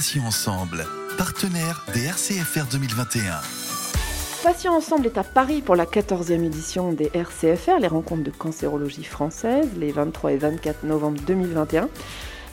Patients Ensemble, partenaire des RCFR 2021. Patients Ensemble est à Paris pour la 14e édition des RCFR, les rencontres de cancérologie française, les 23 et 24 novembre 2021.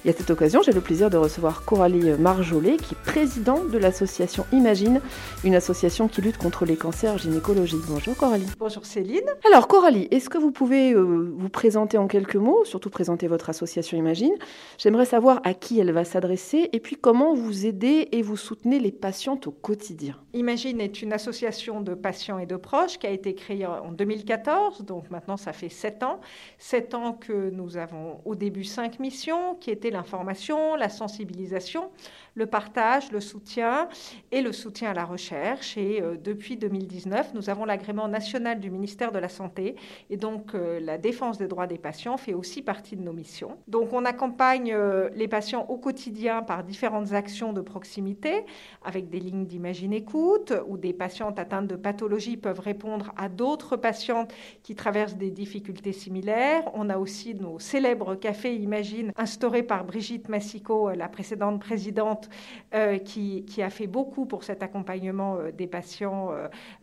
Et à cette occasion, j'ai le plaisir de recevoir Coralie Marjollet, qui est présidente de l'association Imagine, une association qui lutte contre les cancers gynécologiques. Bonjour Coralie. Bonjour Céline. Alors Coralie, est-ce que vous pouvez euh, vous présenter en quelques mots, surtout présenter votre association Imagine? J'aimerais savoir à qui elle va s'adresser et puis comment vous aidez et vous soutenez les patientes au quotidien. Imagine est une association de patients et de proches qui a été créée en 2014, donc maintenant ça fait sept ans. Sept ans que nous avons au début cinq missions qui étaient l'information, la sensibilisation, le partage, le soutien et le soutien à la recherche. Et euh, depuis 2019, nous avons l'agrément national du ministère de la Santé. Et donc, euh, la défense des droits des patients fait aussi partie de nos missions. Donc, on accompagne euh, les patients au quotidien par différentes actions de proximité, avec des lignes d'imagine écoute, où des patientes atteintes de pathologies peuvent répondre à d'autres patientes qui traversent des difficultés similaires. On a aussi nos célèbres cafés Imagine instaurés par Brigitte Massico, la précédente présidente euh, qui, a fait beaucoup pour cet accompagnement euh, des patients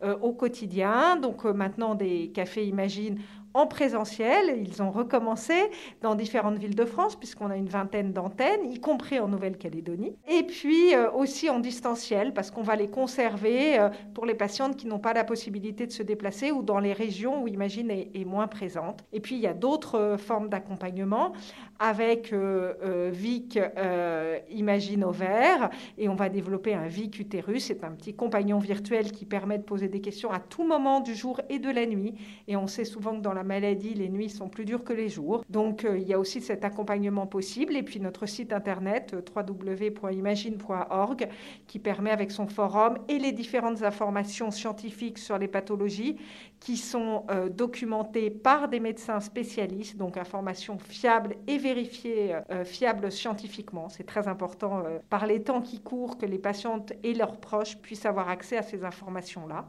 euh, au quotidien. Donc maintenant, des cafés Imagine en présentiel. Ils ont recommencé dans différentes villes de France, puisqu'on a une vingtaine d'antennes, y compris en Nouvelle-Calédonie. Et puis aussi en distanciel, parce qu'on va les conserver pour les patientes qui n'ont pas la possibilité de se déplacer ou dans les régions où Imagine est, moins présente. Et puis il y a d'autres formes d'accompagnement avec VIC Imagine vert et on va développer un VIC utérus. C'est un petit compagnon virtuel qui permet de poser des questions à tout moment du jour et de la nuit. Et on sait souvent que dans la maladie, les nuits sont plus dures que les jours. Donc euh, il y a aussi cet accompagnement possible. Et puis notre site internet euh, www.imagine.org qui permet avec son forum et les différentes informations scientifiques sur les pathologies qui sont euh, documentées par des médecins spécialistes, donc informations fiables et vérifiées, fiables scientifiquement. C'est très important par les temps qui courent que les patientes et leurs proches puissent avoir accès à ces informations-là.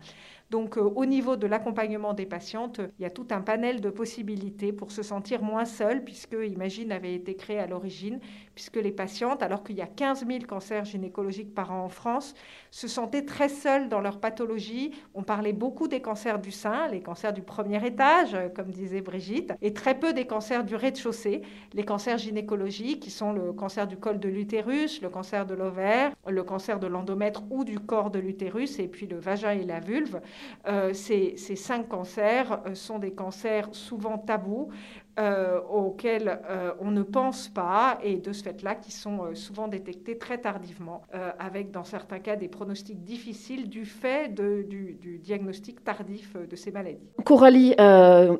Donc euh, au niveau de l'accompagnement des patientes, il y a tout un panel de possibilités pour se sentir moins seule, puisque Imagine avait été créé à l'origine, puisque les patientes, alors qu'il y a 15 000 cancers gynécologiques par an en France, se sentaient très seules dans leur pathologie. On parlait beaucoup des cancers du sein, les cancers du premier étage, euh, comme disait Brigitte, et très peu des cancers du rez-de-chaussée, les cancers gynécologiques, qui sont le cancer du col de l'utérus, le cancer de l'ovaire, le cancer de l'endomètre ou du corps de l'utérus, et puis le vagin et la vulve. Euh, ces, cinq cancers euh, sont des cancers souvent tabous, euh, auxquels euh, on ne pense pas et de ce fait-là qui sont euh, souvent détectés très tardivement, avec dans certains cas des pronostics difficiles du fait du, diagnostic tardif de ces maladies. Coralie,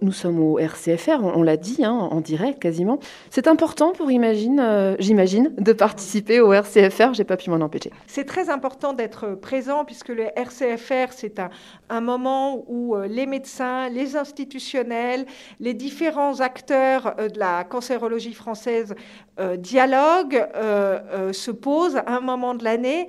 nous sommes au RCFR, on, l'a dit, hein, en direct quasiment. C'est important pour Imagine, j'imagine, de participer au RCFR, j'ai pas pu m'en empêcher. C'est très important d'être présent puisque le RCFR, c'est un, un moment où les médecins, les institutionnels, les différents acteurs euh, de la cancérologie française euh, dialogue, euh, se pose à un moment de l'année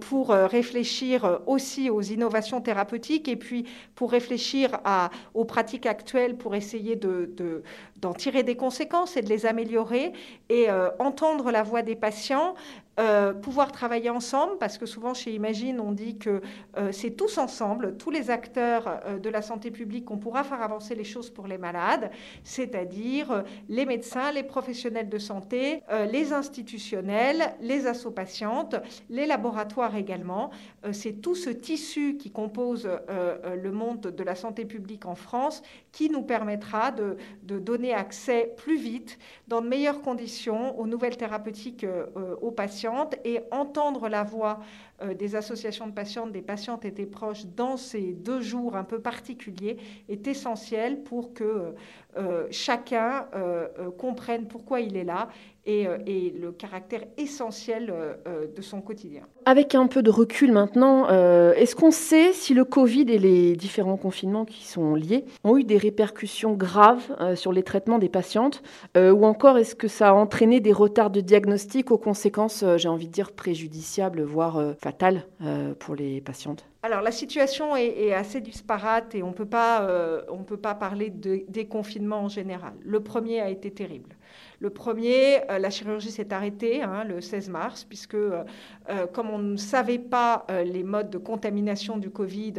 pour réfléchir aussi aux innovations thérapeutiques et puis pour réfléchir à, aux pratiques actuelles pour essayer de, d'en tirer des conséquences et de les améliorer et entendre la voix des patients euh, pouvoir travailler ensemble, parce que souvent chez Imagine, on dit que euh, c'est tous ensemble, tous les acteurs euh, de la santé publique, qu'on pourra faire avancer les choses pour les malades, c'est-à-dire les médecins, les professionnels de santé, les institutionnels, les assopatientes, les laboratoires également. c'est tout ce tissu qui compose le monde de la santé publique en France qui nous permettra de, donner accès plus vite, dans de meilleures conditions, aux nouvelles thérapeutiques aux patients et entendre la voix euh, des associations de patientes, des patientes et des proches dans ces deux jours un peu particuliers est essentiel pour que euh, chacun euh, comprenne pourquoi il est là et, et le caractère essentiel de son quotidien. Avec un peu de recul maintenant, est-ce qu'on sait si le Covid et les différents confinements qui sont liés ont eu des répercussions graves sur les traitements des patientes ou encore est-ce que ça a entraîné des retards de diagnostic aux conséquences, j'ai envie de dire, préjudiciables, voire fatale euh, pour les patientes? Alors la situation est, assez disparate et on euh, ne peut pas parler de déconfinement en général. Le premier a été terrible. Le premier, la chirurgie s'est arrêtée hein, le 16 mars, puisque comme on ne savait pas les modes de contamination du Covid,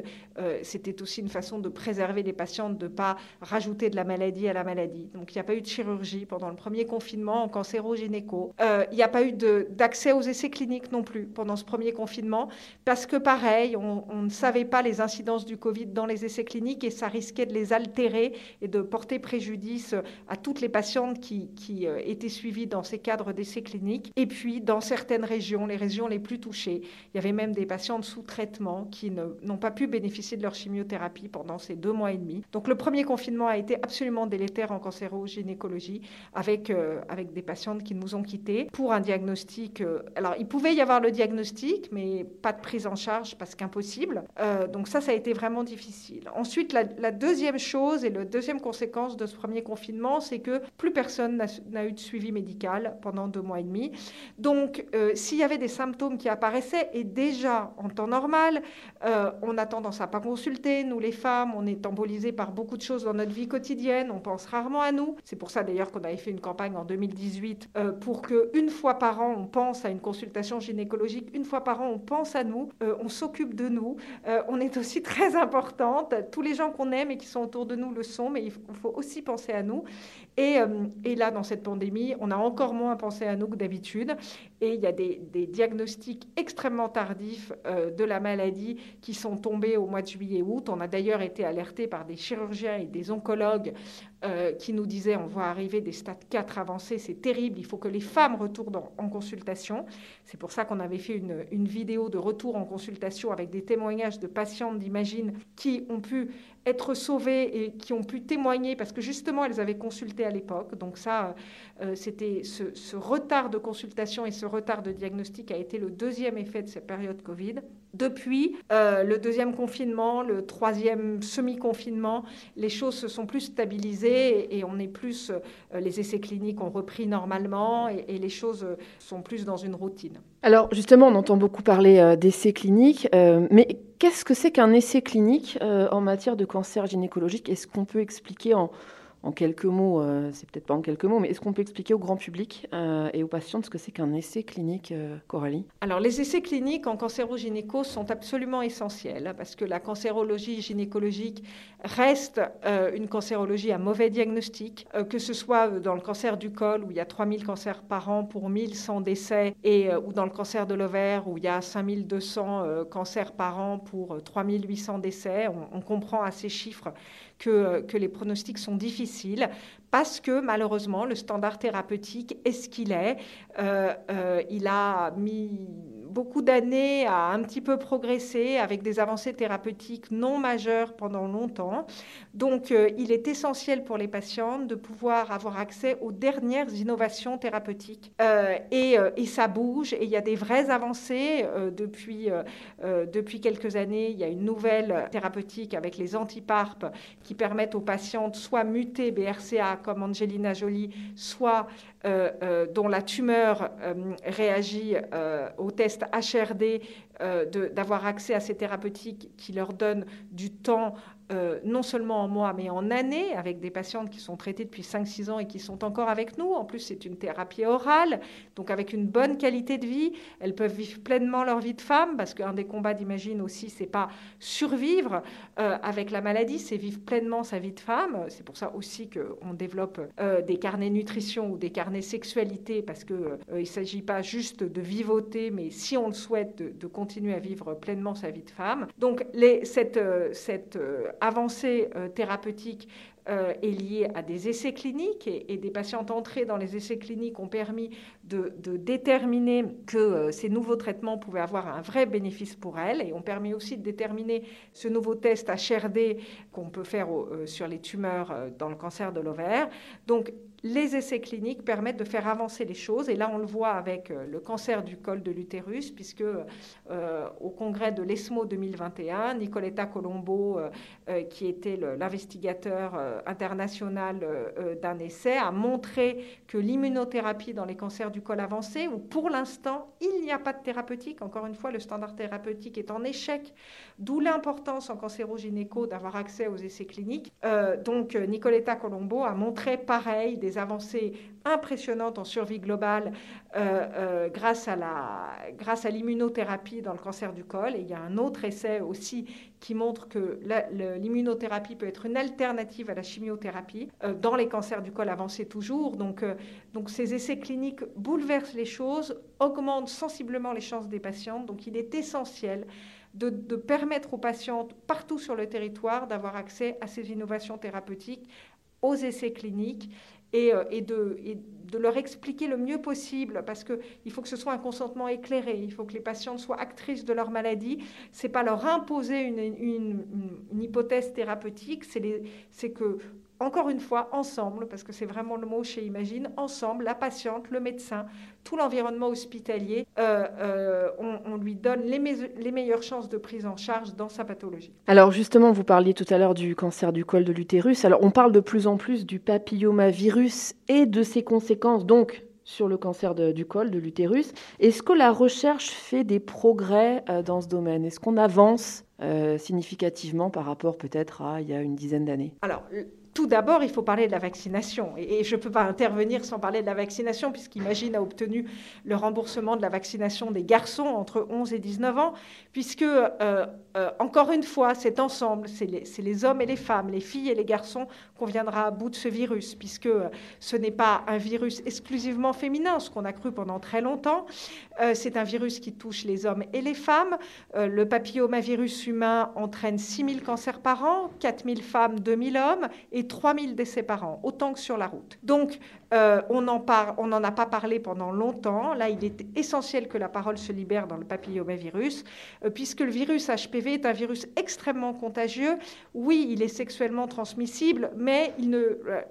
c'était aussi une façon de préserver les patientes, de ne pas rajouter de la maladie à la maladie. Donc il n'y a pas eu de chirurgie pendant le premier confinement en cancéro-gynéco. il n'y a pas eu d'accès aux essais cliniques non plus pendant ce premier confinement, parce que pareil, on ne savait pas les incidences du Covid dans les essais cliniques et ça risquait de les altérer et de porter préjudice à toutes les patientes qui, euh, étaient dans ces cadres d'essais cliniques. Et puis, dans certaines régions, les régions les plus touchées, il y avait même des patientes sous traitement qui n'ont pas pu bénéficier de leur chimiothérapie pendant ces deux mois et demi. Donc, le premier confinement a été absolument délétère en cancéro-gynécologie avec, euh, avec des patientes qui nous ont quittés pour un diagnostic. Euh, alors, il pouvait y avoir le diagnostic, mais pas de prise en charge parce qu'impossible. donc, ça, ça a été vraiment difficile. Ensuite, la, la deuxième chose et la deuxième conséquence de ce premier confinement, c'est que plus personne n'a eu de suivi médical pendant deux mois et demi. Donc, euh, s'il y avait des symptômes qui apparaissaient, et déjà en temps normal, euh, on a tendance à pas consulter. Nous, les femmes, on est embolisées par beaucoup de choses dans notre vie quotidienne. On pense rarement à nous. C'est pour ça d'ailleurs qu'on avait fait une campagne en 2018 euh, pour que une fois par an, on pense à une consultation gynécologique. Une fois par an, on pense à nous. on s'occupe de nous. on est aussi très importante. Tous les gens qu'on aime et qui sont autour de nous le sont, mais il faut aussi penser à nous. Et, là, dans cette pandémie, on a encore moins pensé à nous que d'habitude. Et il y a des, diagnostics extrêmement tardifs euh, de la maladie qui sont tombés au mois de juillet-août. On a d'ailleurs été alerté par des chirurgiens et des oncologues euh, qui nous disaient on va arriver des stades 4 avancés, c'est terrible, il faut que les femmes retournent en, consultation. C'est pour ça qu'on avait fait une, une vidéo de retour en consultation avec des témoignages de patientes d'Imagine qui ont pu être sauvées et qui ont pu témoigner parce que justement elles avaient consulté à l'époque. Donc ça, euh, c'était ce, retard de consultation et ce retard de diagnostic a été le deuxième effet de cette période Covid. Depuis euh, le deuxième confinement, le troisième semi-confinement, les choses se sont plus stabilisées et, on est plus, euh, les essais cliniques ont repris normalement et, et, les choses sont plus dans une routine. Alors justement, on entend beaucoup parler d'essais cliniques, mais qu'est-ce que c'est qu'un essai clinique en matière de cancer gynécologique? Est-ce qu'on peut expliquer en en quelques mots, euh, c'est peut-être pas en quelques mots, mais est-ce qu'on peut expliquer au grand public euh, et aux patients ce que c'est qu'un essai clinique, euh, Coralie? Alors, les essais cliniques en cancérogynéco sont absolument essentiels parce que la cancérologie gynécologique reste une cancérologie à mauvais diagnostic, que ce soit dans le cancer du col où il y a 3000 cancers par an pour 1100 décès et ou dans le cancer de l'ovaire où il y a 5200 cancers par an pour 3800 décès. On, on comprend à ces chiffres que, les pronostics sont difficiles parce que malheureusement le standard thérapeutique est ce qu'il est. Euh, euh, il a mis beaucoup d'années à un petit peu progresser avec des avancées thérapeutiques non majeures pendant longtemps. Donc euh, il est essentiel pour les patientes de pouvoir avoir accès aux dernières innovations thérapeutiques. Et, et, ça bouge et il y a des vraies avancées depuis, depuis quelques années. Il y a une nouvelle thérapeutique avec les antiparpes qui permettent aux patientes soit muter BRCA comme Angelina Jolie, soit euh, euh, dont la tumeur euh, réagit au test HRD, d'avoir accès à ces thérapeutiques qui leur donnent du temps euh, non seulement en mois, mais en années, avec des patientes qui sont traitées depuis 5-6 ans et qui sont encore avec nous. En plus, c'est une thérapie orale, donc avec une bonne qualité de vie. Elles peuvent vivre pleinement leur vie de femme, parce qu'un des combats d'Imagine aussi, c'est pas survivre euh, avec la maladie, c'est vivre pleinement sa vie de femme. C'est pour ça aussi qu'on développe euh, des carnets nutrition ou des carnets sexualité, parce qu'il il ne s'agit pas juste de vivoter, mais si on le souhaite, de, continuer à vivre pleinement sa vie de femme. Donc, les, cette, cette avancée euh, thérapeutique euh, est liée à des essais cliniques et, des patientes entrées dans les essais cliniques ont permis de, déterminer que euh, ces nouveaux traitements pouvaient avoir un vrai bénéfice pour elles et ont permis aussi de déterminer ce nouveau test HRD qu'on peut faire sur les tumeurs dans le cancer de l'ovaire. Donc les essais cliniques permettent de faire avancer les choses. Et là, on le voit avec euh, le cancer du col de l'utérus, puisque euh, au congrès de l'ESMO 2021, Nicoletta Colombo, euh, qui était l'investigateur international d'un essai, a montré que l'immunothérapie dans les cancers du col avancé, où pour l'instant, il n'y a pas de thérapeutique, encore une fois, le standard thérapeutique est en échec, d'où l'importance en cancérogynéco d'avoir accès aux essais cliniques. donc, Nicoletta Colombo a montré pareil des avancées impressionnantes en survie globale grâce à l'immunothérapie dans le cancer du col. Et il y a un autre essai aussi qui montre que l'immunothérapie peut être une alternative à la chimiothérapie dans les cancers du col avancés toujours. Donc, donc ces essais cliniques bouleversent les choses, augmentent sensiblement les chances des patientes. Donc il est essentiel de, permettre aux patientes partout sur le territoire d'avoir accès à ces innovations thérapeutiques, aux essais cliniques et, euh, de, de, leur expliquer le mieux possible, parce qu'il faut que ce soit un consentement éclairé, il faut que les patientes soient actrices de leur maladie. Ce n'est pas leur imposer une, une hypothèse thérapeutique, c'est que encore une fois, ensemble, parce que c'est vraiment le mot chez Imagine, ensemble, la patiente, le médecin, tout l'environnement hospitalier, euh, euh, on, lui donne les, les, meilleures chances de prise en charge dans sa pathologie. Alors justement, vous parliez tout à l'heure du cancer du col de l'utérus. Alors on parle de plus en plus du papillomavirus et de ses conséquences, donc sur le cancer du col de l'utérus. Est-ce que la recherche fait des progrès euh, dans ce domaine? Est-ce qu'on avance significativement par rapport peut-être à il y a une dizaine d'années? Alors, tout d'abord, il faut parler de la vaccination. Et, je ne peux pas intervenir sans parler de la vaccination, puisqu'Imagine a obtenu le remboursement de la vaccination des garçons entre 11 et 19 ans, puisque, euh, euh, encore une fois, c'est ensemble, c'est les, hommes et les femmes, les filles et les garçons qu'on viendra à bout de ce virus, puisque euh, ce n'est pas un virus exclusivement féminin, ce qu'on a cru pendant très longtemps. c'est un virus qui touche les hommes et les femmes. le papillomavirus humain entraîne 6 000 cancers par an, 4 000 femmes, 2 000 hommes, et 3000 décès par an, autant que sur la route. Donc, euh, on n'en a pas parlé pendant longtemps. Là, il est essentiel que la parole se libère dans le papillomavirus, euh, puisque le virus HPV est un virus extrêmement contagieux. Oui, il est sexuellement transmissible, mais il ne, euh,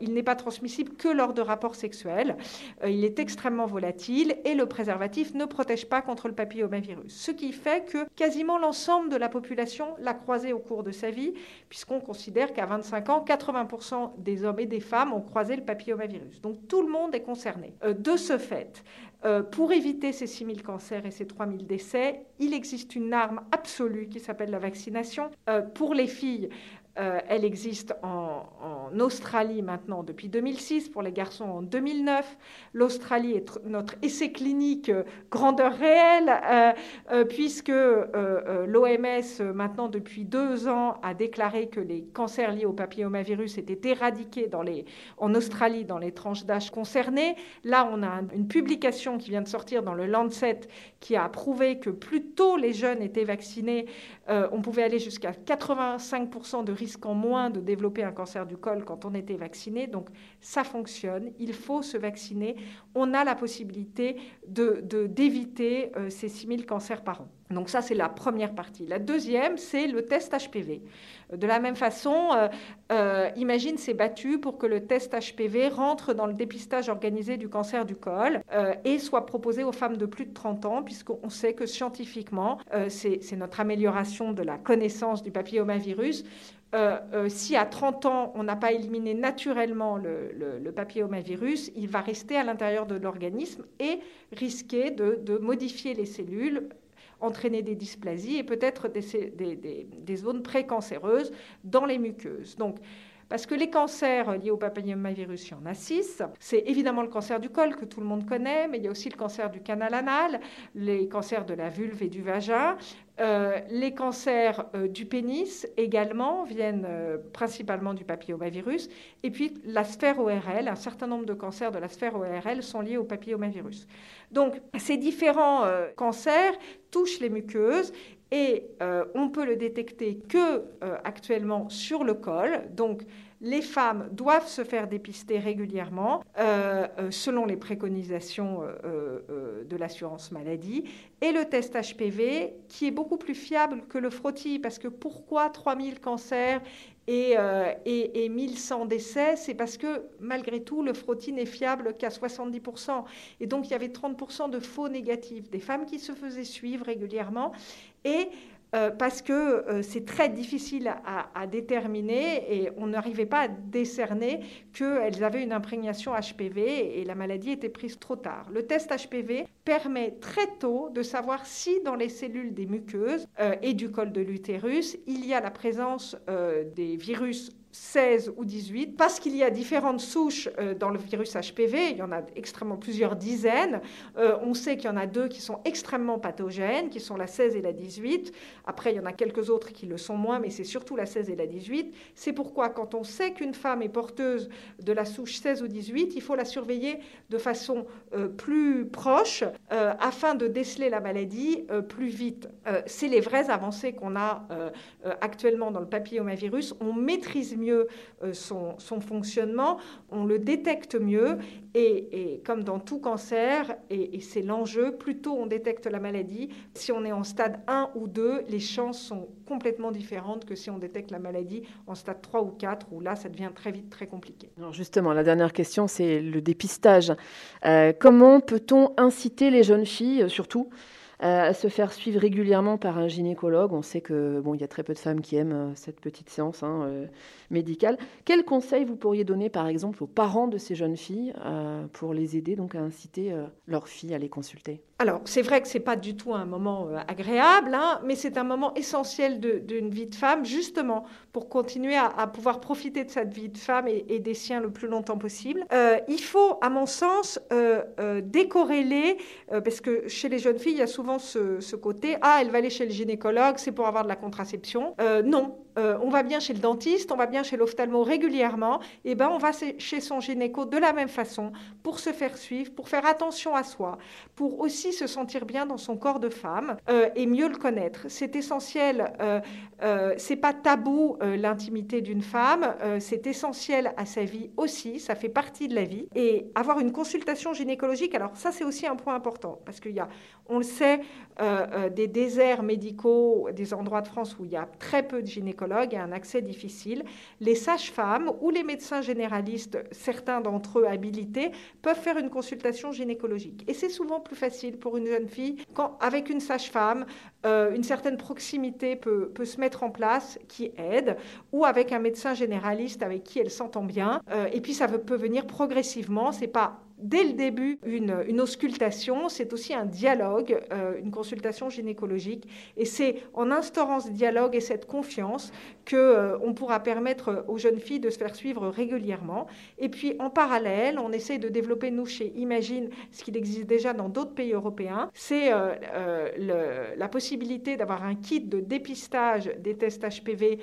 il n'est pas transmissible que lors de rapports sexuels. Euh, il est extrêmement volatile et le préservatif ne protège pas contre le papillomavirus. Ce qui fait que quasiment l'ensemble de la population l'a croisé au cours de sa vie, puisqu'on considère qu'à 25 ans, 80% des hommes et des femmes ont croisé le papillomavirus. Donc tout le monde est concerné. Euh, de ce fait, euh, pour éviter ces 6000 cancers et ces 3000 décès, il existe une arme absolue qui s'appelle la vaccination. pour les filles, euh, elle existe en, Australie maintenant depuis 2006, pour les garçons en 2009. L'Australie est notre essai clinique euh, grandeur réelle, euh, puisque l'OMS maintenant depuis deux ans a déclaré que les cancers liés au papillomavirus étaient éradiqués en Australie dans les tranches d'âge concernées. Là, on a une publication qui vient de sortir dans le Lancet qui a prouvé que plus tôt les jeunes étaient vaccinés, on pouvait aller jusqu'à 85% de risque risque moins de développer un cancer du col quand on était vacciné. Donc ça fonctionne, il faut se vacciner. On a la possibilité d'éviter de, euh, ces 6000 cancers par an. Donc ça, c'est la première partie. La deuxième, c'est le test HPV. De la même façon, euh, euh, Imagine s'est battu pour que le test HPV rentre dans le dépistage organisé du cancer du col et soit proposé aux femmes de plus de 30 ans, puisqu'on sait que scientifiquement, c'est notre amélioration de la connaissance du papillomavirus, euh, euh, si à 30 ans, on n'a pas éliminé naturellement le, papillomavirus, il va rester à l'intérieur de l'organisme et risquer de, modifier les cellules, entraîner des dysplasies et peut-être des, des, zones précancéreuses dans les muqueuses. Donc, parce que les cancers liés au papillomavirus, il y en a six. C'est évidemment le cancer du col que tout le monde connaît, mais il y a aussi le cancer du canal anal, les cancers de la vulve et du vagin. Euh, les cancers euh, du pénis également viennent euh, principalement du papillomavirus. Et puis la sphère ORL, un certain nombre de cancers de la sphère ORL sont liés au papillomavirus. Donc ces différents cancers touchent les muqueuses et on peut le détecter que actuellement sur le col. Donc les femmes doivent se faire dépister régulièrement euh, euh, selon les préconisations euh, de l'assurance maladie. Et le test HPV, qui est beaucoup plus fiable que le frottis, parce que pourquoi 3000 cancers et, et, 1100 décès, c'est parce que malgré tout, le frottis n'est fiable qu'à 70%. Et donc, il y avait 30% de faux négatifs, des femmes qui se faisaient suivre régulièrement. Et euh, parce que euh, c'est très difficile à, déterminer et on n'arrivait pas à décerner qu'elles avaient une imprégnation HPV et la maladie était prise trop tard. Le test HPV permet très tôt de savoir si dans les cellules des muqueuses euh, et du col de l'utérus, il y a la présence des virus 16 ou 18, parce qu'il y a différentes souches euh, dans le virus HPV, il y en a extrêmement plusieurs dizaines. Euh, on sait qu'il y en a deux qui sont extrêmement pathogènes, qui sont la 16 et la 18. Après, il y en a quelques autres qui le sont moins, mais c'est surtout la 16 et la 18. C'est pourquoi, quand on sait qu'une femme est porteuse de la souche 16 ou 18, il faut la surveiller de façon euh, plus proche afin de déceler la maladie plus vite. c'est les vraies avancées qu'on a actuellement dans le papillomavirus. On maîtrise mieux euh, son, fonctionnement, on le détecte mieux et, comme dans tout cancer, et, c'est l'enjeu, plus tôt on détecte la maladie, si on est en stade 1 ou 2, les chances sont complètement différentes que si on détecte la maladie en stade 3 ou 4, où là ça devient très vite très compliqué. Alors justement, la dernière question, c'est le dépistage. Euh, comment peut-on inciter les jeunes filles, euh, surtout, à se faire suivre régulièrement par un gynécologue? On sait que bon, il y a très peu de femmes qui aiment cette petite séance hein, médicale. Quels conseils vous pourriez donner, par exemple, aux parents de ces jeunes filles pour les aider donc à inciter leurs filles à les consulter? Alors, c'est vrai que ce n'est pas du tout un moment agréable, hein, mais c'est un moment essentiel d'une vie de femme, justement, pour continuer à, pouvoir profiter de cette vie de femme et, des siens le plus longtemps possible. il faut, à mon sens, décorréler, parce que chez les jeunes filles, il y a souvent ce, côté ah elle va aller chez le gynécologue c'est pour avoir de la contraception euh, non euh, on va bien chez le dentiste, on va bien chez l'ophtalmo régulièrement, et eh ben on va chez son gynéco de la même façon pour se faire suivre, pour faire attention à soi, pour aussi se sentir bien dans son corps de femme euh, et mieux le connaître. C'est essentiel. Euh, c'est pas tabou l'intimité d'une femme, c'est essentiel à sa vie aussi. Ça fait partie de la vie et avoir une consultation gynécologique. Alors ça c'est aussi un point important parce qu'il y a, on le sait, des déserts médicaux, des endroits de France où il y a très peu de gynécologues et un accès difficile. Les sages-femmes ou les médecins généralistes, certains d'entre eux habilités, peuvent faire une consultation gynécologique. Et c'est souvent plus facile pour une jeune fille quand, avec une sage-femme, euh, une certaine proximité peut, peut, se mettre en place qui aide, ou avec un médecin généraliste avec qui elle s'entend bien. Euh, et puis ça peut venir progressivement. C'est pas dès le début une, auscultation, c'est aussi un dialogue, euh, une consultation gynécologique. Et c'est en instaurant ce dialogue et cette confiance qu'on euh, pourra permettre aux jeunes filles de se faire suivre régulièrement. Et puis en parallèle, on essaie de développer, nous, chez Imagine, ce qui existe déjà dans d'autres pays européens, c'est euh, la possibilité d'avoir un kit de dépistage des tests HPV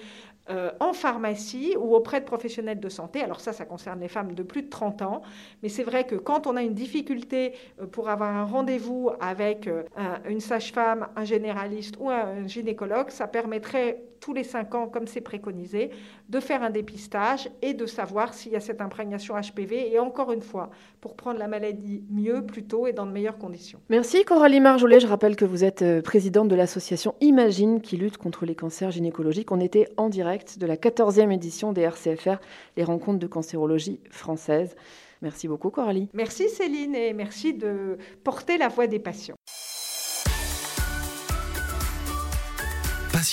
euh, en pharmacie ou auprès de professionnels de santé. Alors ça, ça concerne les femmes de plus de 30 ans. Mais c'est vrai que quand on a une difficulté euh, pour avoir un rendez-vous avec euh, une sage-femme, un généraliste ou un gynécologue, ça permettrait tous les 5 ans, comme c'est préconisé, de faire un dépistage et de savoir s'il y a cette imprégnation HPV. Et encore une fois, pour prendre la maladie mieux, plus tôt et dans de meilleures conditions. Merci Coralie Marjolais. Je rappelle que vous êtes présidente de l'association Imagine qui lutte contre les cancers gynécologiques. On était en direct de la 14e édition des RCFR, les rencontres de cancérologie française. Merci beaucoup Coralie. Merci Céline et merci de porter la voix des patients.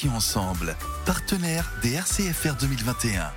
Ensemble, partenaire des RCFR 2021.